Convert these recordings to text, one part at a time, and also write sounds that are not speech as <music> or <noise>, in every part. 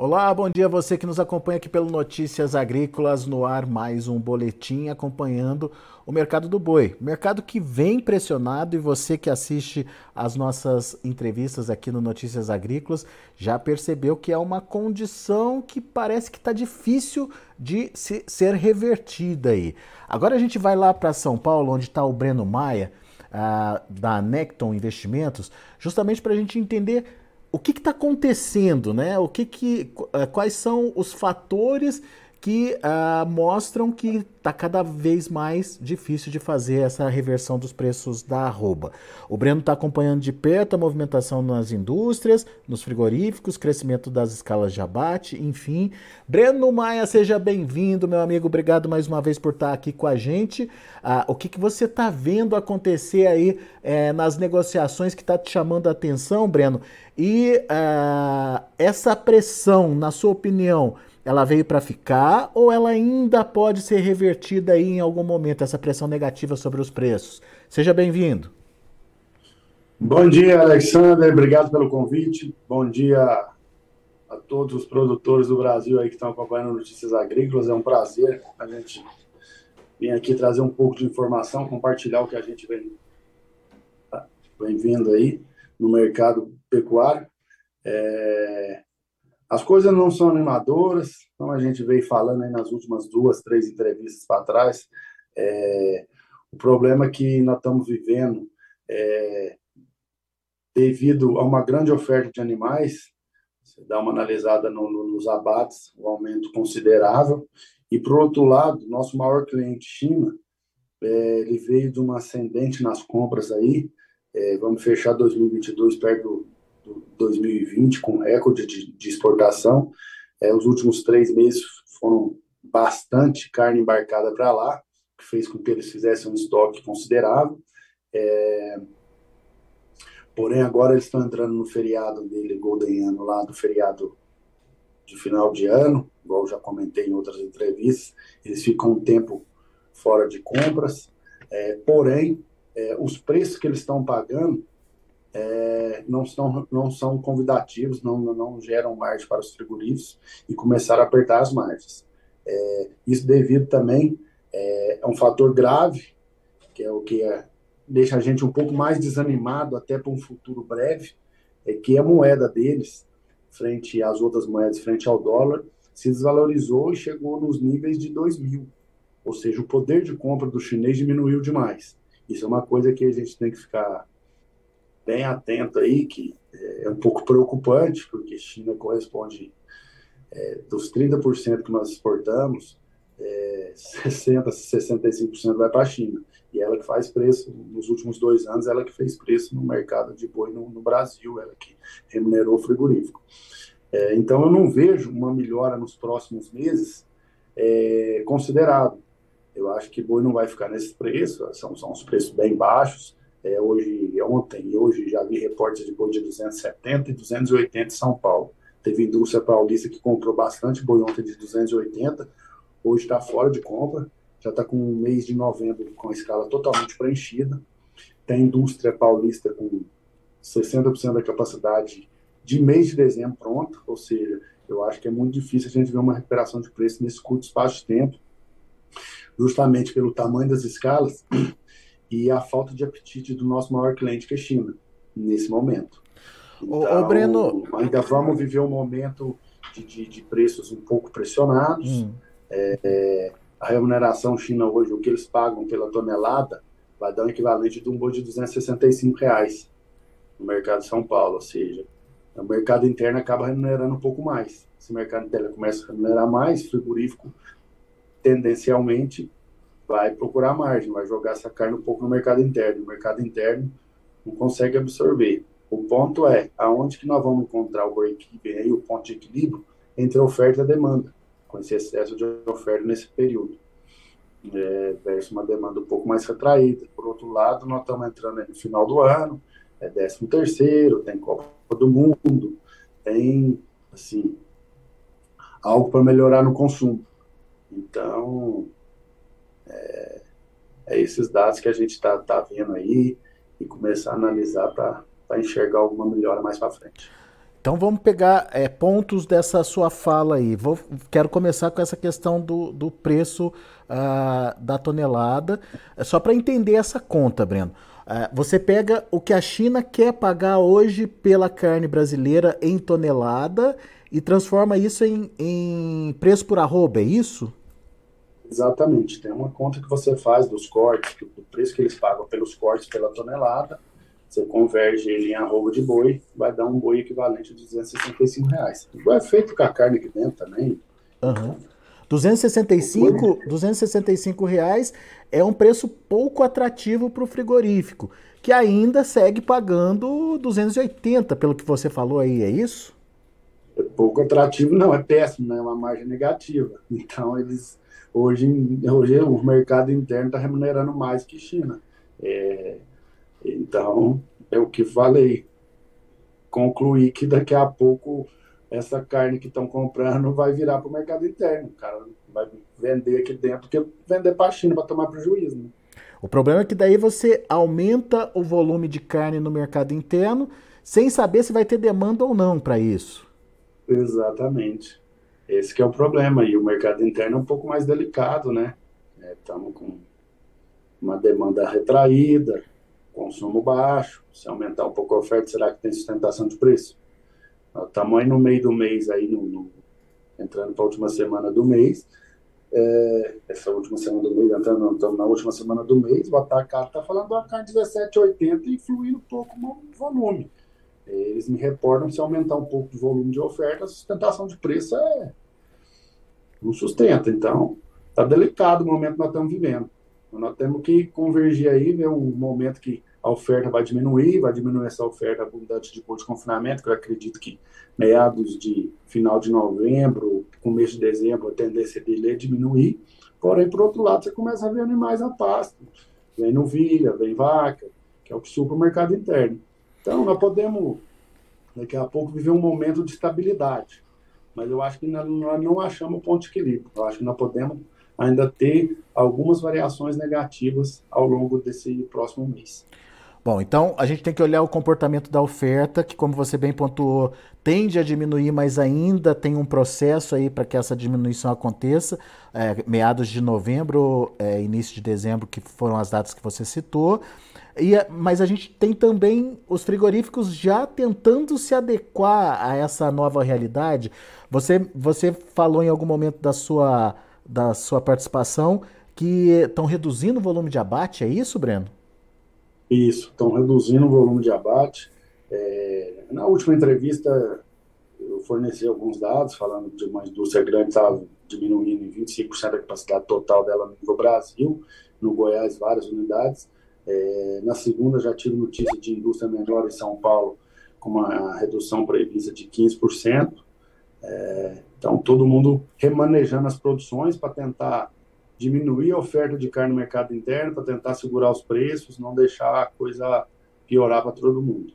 Olá, bom dia a você que nos acompanha aqui pelo Notícias Agrícolas no ar, mais um boletim acompanhando o mercado do boi. Mercado que vem pressionado e você que assiste as nossas entrevistas aqui no Notícias Agrícolas já percebeu que é uma condição que parece que está difícil de se, ser revertida aí. Agora a gente vai lá para São Paulo, onde está o Breno Maia, uh, da Necton Investimentos, justamente para a gente entender o que está acontecendo, né? O que, que eh, quais são os fatores que uh, mostram que está cada vez mais difícil de fazer essa reversão dos preços da arroba. O Breno está acompanhando de perto a movimentação nas indústrias, nos frigoríficos, crescimento das escalas de abate, enfim. Breno Maia, seja bem-vindo, meu amigo. Obrigado mais uma vez por estar aqui com a gente. Uh, o que, que você está vendo acontecer aí eh, nas negociações que está te chamando a atenção, Breno? E uh, essa pressão, na sua opinião, ela veio para ficar ou ela ainda pode ser revertida aí em algum momento, essa pressão negativa sobre os preços? Seja bem-vindo. Bom dia, Alexander. Obrigado pelo convite. Bom dia a todos os produtores do Brasil aí que estão acompanhando Notícias Agrícolas. É um prazer a gente vir aqui trazer um pouco de informação, compartilhar o que a gente vem, vem vendo aí no mercado pecuário. É, as coisas não são animadoras, como a gente veio falando aí nas últimas duas, três entrevistas para trás. É, o problema que nós estamos vivendo é, devido a uma grande oferta de animais, você dá uma analisada no, no, nos abates, um aumento considerável, e por outro lado, nosso maior cliente, China, é, ele veio de uma ascendente nas compras aí, é, vamos fechar 2022 perto 2020 com recorde de, de exportação. É, os últimos três meses foram bastante carne embarcada para lá, que fez com que eles fizessem um estoque considerável. É, porém, agora eles estão entrando no feriado dele, Golden Ano, lá do feriado de final de ano, igual já comentei em outras entrevistas, eles ficam um tempo fora de compras, é, porém, é, os preços que eles estão pagando é, não, são, não são convidativos, não, não geram margem para os frigoríficos e começaram a apertar as margens. É, isso devido também é, a um fator grave, que é o que é, deixa a gente um pouco mais desanimado até para um futuro breve, é que a moeda deles, frente às outras moedas, frente ao dólar, se desvalorizou e chegou nos níveis de 2000. Ou seja, o poder de compra do chinês diminuiu demais. Isso é uma coisa que a gente tem que ficar bem atento aí, que é, é um pouco preocupante, porque China corresponde é, dos 30% que nós exportamos, é, 60%, 65% vai para a China. E ela que faz preço, nos últimos dois anos, ela que fez preço no mercado de boi no, no Brasil, ela que remunerou o frigorífico. É, então, eu não vejo uma melhora nos próximos meses é. Eu acho que boi não vai ficar nesse preço, são, são os preços bem baixos. É, hoje, ontem e hoje já vi reportes de boi de 270 e 280 em São Paulo. Teve indústria paulista que comprou bastante boi ontem de 280, hoje está fora de compra, já está com um mês de novembro com a escala totalmente preenchida. Tem indústria paulista com 60% da capacidade de mês de dezembro pronto, ou seja, eu acho que é muito difícil a gente ver uma recuperação de preço nesse curto espaço de tempo, justamente pelo tamanho das escalas e a falta de apetite do nosso maior cliente, que é a China, nesse momento. Então, ô, Breno... Ainda vamos viver um momento de, de, de preços um pouco pressionados. Hum. É, é, a remuneração China hoje, o que eles pagam pela tonelada, vai dar um equivalente de um boi de 265 reais no mercado de São Paulo, ou seja, o mercado interno acaba remunerando um pouco mais. Se o mercado interno começa a remunerar mais, frigorífico tendencialmente vai procurar margem, vai jogar essa carne um pouco no mercado interno. O mercado interno não consegue absorver. O ponto é, aonde que nós vamos encontrar o break-even aí, o ponto de equilíbrio entre oferta e demanda, com esse excesso de oferta nesse período. É, versus uma demanda um pouco mais retraída. Por outro lado, nós estamos entrando no final do ano, é 13 terceiro, tem Copa do Mundo, tem, assim, algo para melhorar no consumo. Então, é, é esses dados que a gente está tá vendo aí e começar a analisar para enxergar alguma melhora mais para frente. Então vamos pegar é, pontos dessa sua fala aí. Vou, quero começar com essa questão do, do preço uh, da tonelada, é só para entender essa conta, Breno. Uh, você pega o que a China quer pagar hoje pela carne brasileira em tonelada e transforma isso em, em preço por arroba, é isso? Exatamente. Tem uma conta que você faz dos cortes, do preço que eles pagam pelos cortes pela tonelada, você converge ele em arroba de boi, vai dar um boi equivalente a 265 reais. Igual é feito com a carne aqui dentro também. Uhum. 265, 265 reais é um preço pouco atrativo para o frigorífico, que ainda segue pagando 280, pelo que você falou aí, é isso? É pouco atrativo, não, é péssimo, né? é uma margem negativa. <laughs> Então, eles hoje, hoje o mercado interno está remunerando mais que China. É, então, é o que falei. Concluí que daqui a pouco essa carne que estão comprando vai virar para o mercado interno. O cara vai vender aqui dentro, porque vender para a China para tomar prejuízo. Né? O problema é que daí você aumenta o volume de carne no mercado interno sem saber se vai ter demanda ou não para isso. Exatamente. Esse que é o problema. E o mercado interno é um pouco mais delicado, né? Estamos é, com uma demanda retraída, consumo baixo, se aumentar um pouco a oferta, será que tem sustentação de preço? Estamos aí no meio do mês, aí no, no entrando para a última semana do mês, é, essa última semana do mês, entrando estamos na última semana do mês, o atacado está falando da carne 17,80 e fluindo um pouco no volume. Eles me reportam se aumentar um pouco o volume de oferta, a sustentação de preço é não sustenta. Então, está delicado o momento que nós estamos vivendo. Então, nós temos que convergir aí, ver um momento que a oferta vai diminuir, vai diminuir essa oferta abundante de de confinamento, que eu acredito que meados de final de novembro, começo de dezembro, a tendência dele é diminuir. Porém, por outro lado, você começa a ver animais a pasto. Vem novilha, vem vaca, que é o que supra o mercado interno. Então, nós podemos, daqui a pouco, viver um momento de estabilidade. Mas eu acho que nós não achamos o ponto de equilíbrio. Eu acho que nós podemos ainda ter algumas variações negativas ao longo desse próximo mês. Bom, então a gente tem que olhar o comportamento da oferta, que, como você bem pontuou, tende a diminuir, mas ainda tem um processo aí para que essa diminuição aconteça. É, meados de novembro, é, início de dezembro, que foram as datas que você citou. E, mas a gente tem também os frigoríficos já tentando se adequar a essa nova realidade. Você, você falou em algum momento da sua da sua participação, que estão reduzindo o volume de abate, é isso, Breno? Isso, estão reduzindo o volume de abate. É, na última entrevista, eu forneci alguns dados falando de uma indústria grande estava diminuindo em 25% a capacidade total dela no Brasil, no Goiás, várias unidades. É, na segunda, já tive notícia de indústria menor em São Paulo, com uma redução prevista de 15%. É, então, todo mundo remanejando as produções para tentar diminuir a oferta de carne no mercado interno, para tentar segurar os preços, não deixar a coisa piorar para todo mundo.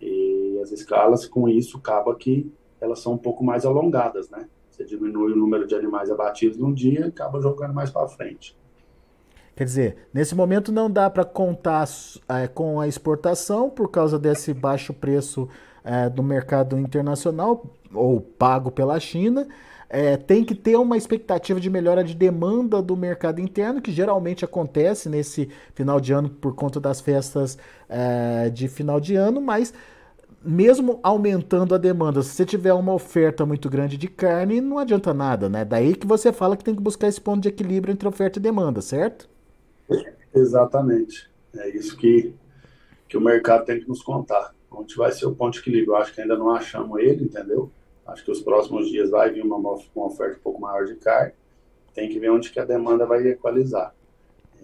E as escalas, com isso, acaba que elas são um pouco mais alongadas, né? Você diminui o número de animais abatidos num dia acaba jogando mais para frente. Quer dizer, nesse momento não dá para contar é, com a exportação por causa desse baixo preço é, do mercado internacional ou pago pela China. É, tem que ter uma expectativa de melhora de demanda do mercado interno, que geralmente acontece nesse final de ano por conta das festas é, de final de ano, mas mesmo aumentando a demanda, se você tiver uma oferta muito grande de carne, não adianta nada, né? Daí que você fala que tem que buscar esse ponto de equilíbrio entre oferta e demanda, certo? Exatamente. É isso que, que o mercado tem que nos contar onde vai ser o ponto de equilíbrio. Eu acho que ainda não achamos ele, entendeu? Acho que os próximos dias vai vir uma, uma oferta um pouco maior de carne. Tem que ver onde que a demanda vai equalizar.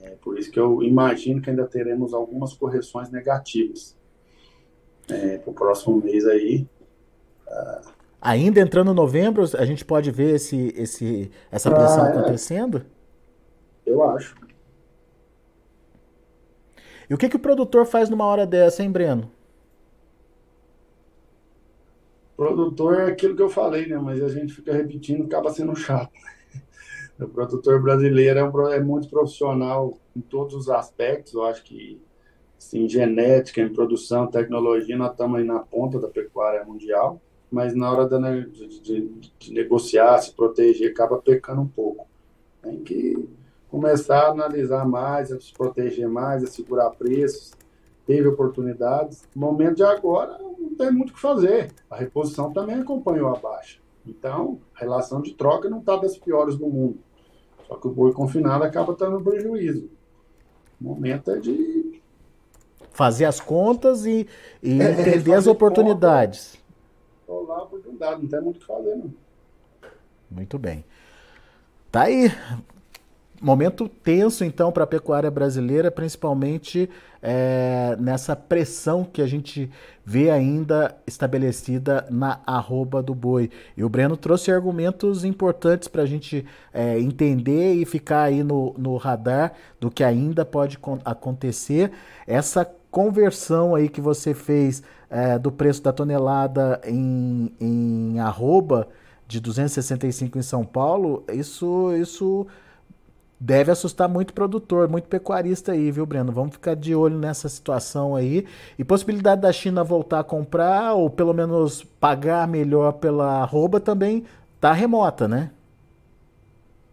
É por isso que eu imagino que ainda teremos algumas correções negativas é, para o próximo mês aí. Uh... Ainda entrando novembro, a gente pode ver esse, esse, essa pressão ah, é. acontecendo? Eu acho. E o que, que o produtor faz numa hora dessa, hein, Breno? produtor é aquilo que eu falei, né? Mas a gente fica repetindo, acaba sendo chato. <laughs> O produtor brasileiro é, um, é muito profissional em todos os aspectos. Eu acho que, assim, genética, em produção, tecnologia, nós estamos aí na ponta da pecuária mundial. mas na hora de, de, de negociar, se proteger, acaba pecando um pouco. Tem que começar a analisar mais, a se proteger mais, a segurar preços. Teve oportunidades. No momento de agora, não tem muito o que fazer. A reposição também acompanhou a baixa. Então, a relação de troca não está das piores do mundo. Só que o boi confinado acaba tendo prejuízo. O momento é de. Fazer as contas e, e é, entender as oportunidades. Conta, lá a oportunidade, não tem muito o que fazer, não. Muito bem. Tá aí. Momento tenso, então, para a pecuária brasileira, principalmente é, nessa pressão que a gente vê ainda estabelecida na arroba do boi. E o Breno trouxe argumentos importantes para a gente é, entender e ficar aí no, no radar do que ainda pode acontecer. Essa conversão aí que você fez é, do preço da tonelada em, em arroba de 265 em São Paulo, isso, isso deve assustar muito produtor, muito pecuarista aí, viu, Breno? Vamos ficar de olho nessa situação aí. E possibilidade da China voltar a comprar, ou pelo menos pagar melhor pela arroba, também tá remota, né?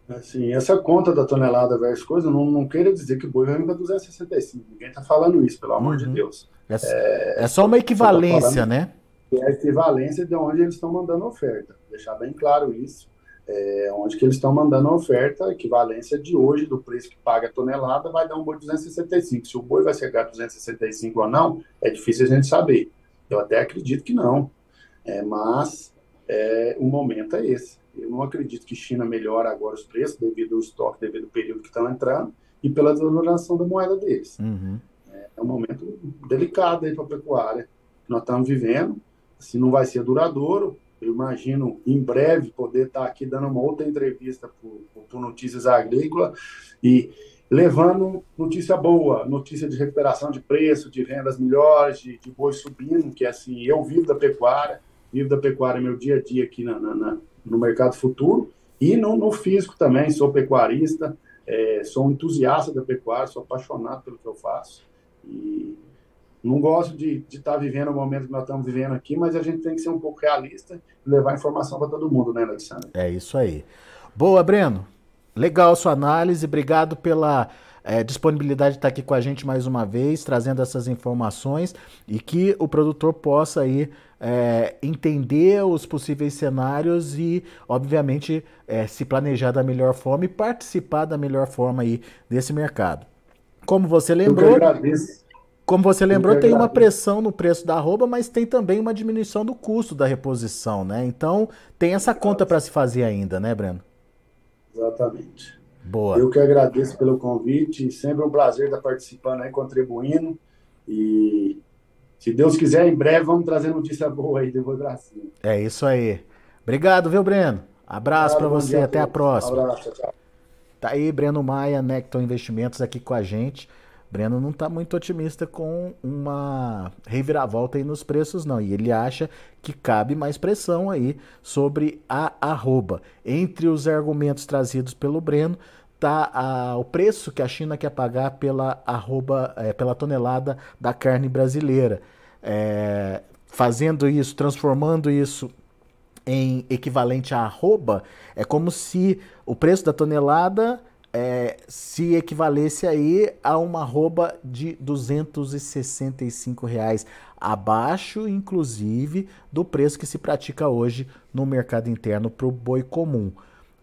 Assim, essa conta da tonelada versus coisa, não, não queira dizer que o boi vai para 265. Ninguém está falando isso, pelo amor uhum. de Deus. É, é, é só uma equivalência, né? É a equivalência de onde eles estão mandando oferta. Deixar bem claro isso é, onde que eles estão mandando a oferta, a equivalência de hoje do preço que paga a tonelada, vai dar um boi 265. Se o boi vai chegar a 265 ou não, é difícil a gente saber. Eu até acredito que não, é, mas é, o momento é esse. Eu não acredito que China melhore agora os preços devido ao estoque, devido ao período que estão entrando e pela desvalorização da moeda deles. Uhum. É, é, um momento delicado aí para a pecuária que nós estamos vivendo. Se não vai ser duradouro, eu imagino em breve poder estar aqui dando uma outra entrevista para Notícias Agrícola e levando notícia boa, notícia de recuperação de preço, de vendas melhores, de, de boi subindo, que assim, eu vivo da pecuária, vivo da pecuária meu dia a dia aqui na, na no mercado futuro e no, no físico também, sou pecuarista, é, sou um entusiasta da pecuária, sou apaixonado pelo que eu faço e não gosto de estar tá vivendo o momento que nós estamos vivendo aqui, mas a gente tem que ser um pouco realista e levar informação para todo mundo, né, Alexandre? É isso aí. Boa, Breno. Legal sua análise. Obrigado pela é, disponibilidade de estar aqui com a gente mais uma vez, trazendo essas informações e que o produtor possa aí é, entender os possíveis cenários e, obviamente, é, se planejar da melhor forma e participar da melhor forma aí desse mercado. Como você lembrou. Eu agradeço como você lembrou, tem uma pressão no preço da arroba, mas tem também uma diminuição do custo da reposição, né? Então tem essa conta para se fazer ainda, né, Breno? Exatamente. Boa. Eu que agradeço pelo convite, sempre um prazer estar participando aí, contribuindo. E se Deus quiser, em breve vamos trazer notícia boa aí do Brasil. É isso aí. Obrigado, viu, Breno? Abraço para você, até a próxima. Um abraço, tchau. Tá aí, Breno Maia, Necton Investimentos aqui com a gente. Breno não está muito otimista com uma reviravolta aí nos preços, não. E ele acha que cabe mais pressão aí sobre a arroba. Entre os argumentos trazidos pelo Breno, tá a, o preço que a China quer pagar pela arroba, é, pela tonelada da carne brasileira. É, fazendo isso, transformando isso em equivalente a arroba, é como se o preço da tonelada é, se equivalesse aí a uma arroba de 265 reais, abaixo, inclusive, do preço que se pratica hoje no mercado interno para o boi comum.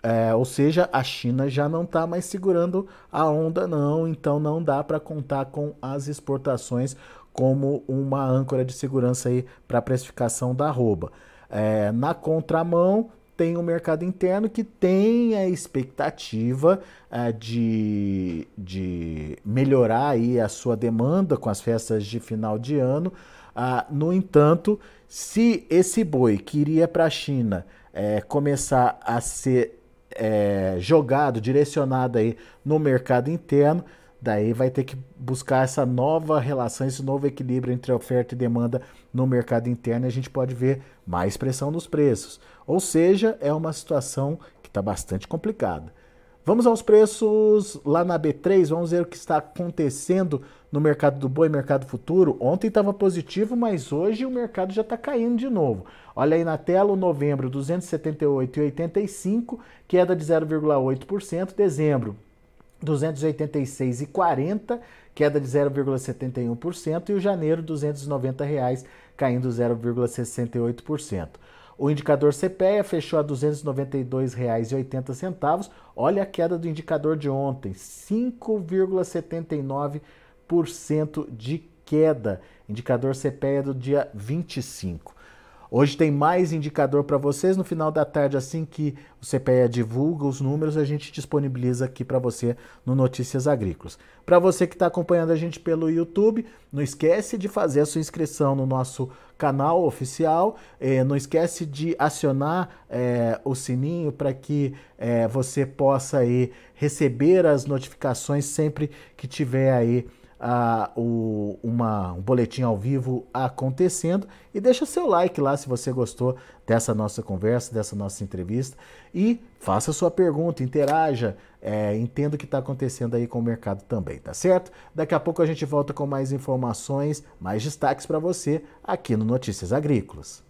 É, ou seja, a China já não está mais segurando a onda, não, então não dá para contar com as exportações como uma âncora de segurança aí para a precificação da arroba. É, na contramão, tem o um mercado interno que tem a expectativa uh, de, de melhorar aí a sua demanda com as festas de final de ano. Uh, no entanto, se esse boi que iria para a China é, começar a ser é, jogado, direcionado aí no mercado interno, daí vai ter que buscar essa nova relação, esse novo equilíbrio entre oferta e demanda no mercado interno e a gente pode ver mais pressão nos preços. Ou seja, é uma situação que está bastante complicada. Vamos aos preços lá na B3, vamos ver o que está acontecendo no mercado do boi, mercado futuro. Ontem estava positivo, mas hoje o mercado já está caindo de novo. Olha aí na tela, o novembro 278,85, queda de 0,8%, dezembro 286,40, queda de 0,71%, e o janeiro 290 reais, caindo 0,68%. O indicador CPEA fechou a R$ 292,80. Olha a queda do indicador de ontem, 5,79% de queda. Indicador CPEA do dia 25. Hoje tem mais indicador para vocês. No final da tarde, assim que o CPE divulga os números, a gente disponibiliza aqui para você no Notícias Agrícolas. Para você que está acompanhando a gente pelo YouTube, não esquece de fazer a sua inscrição no nosso canal oficial. Eh, não esquece de acionar eh, o sininho para que eh, você possa aí receber as notificações sempre que tiver aí o, uma, um boletim ao vivo acontecendo e deixa seu like lá se você gostou dessa nossa conversa, dessa nossa entrevista e faça sua pergunta, interaja, é, entenda o que está acontecendo aí com o mercado também, tá certo? Daqui a pouco a gente volta com mais informações, mais destaques para você aqui no Notícias Agrícolas.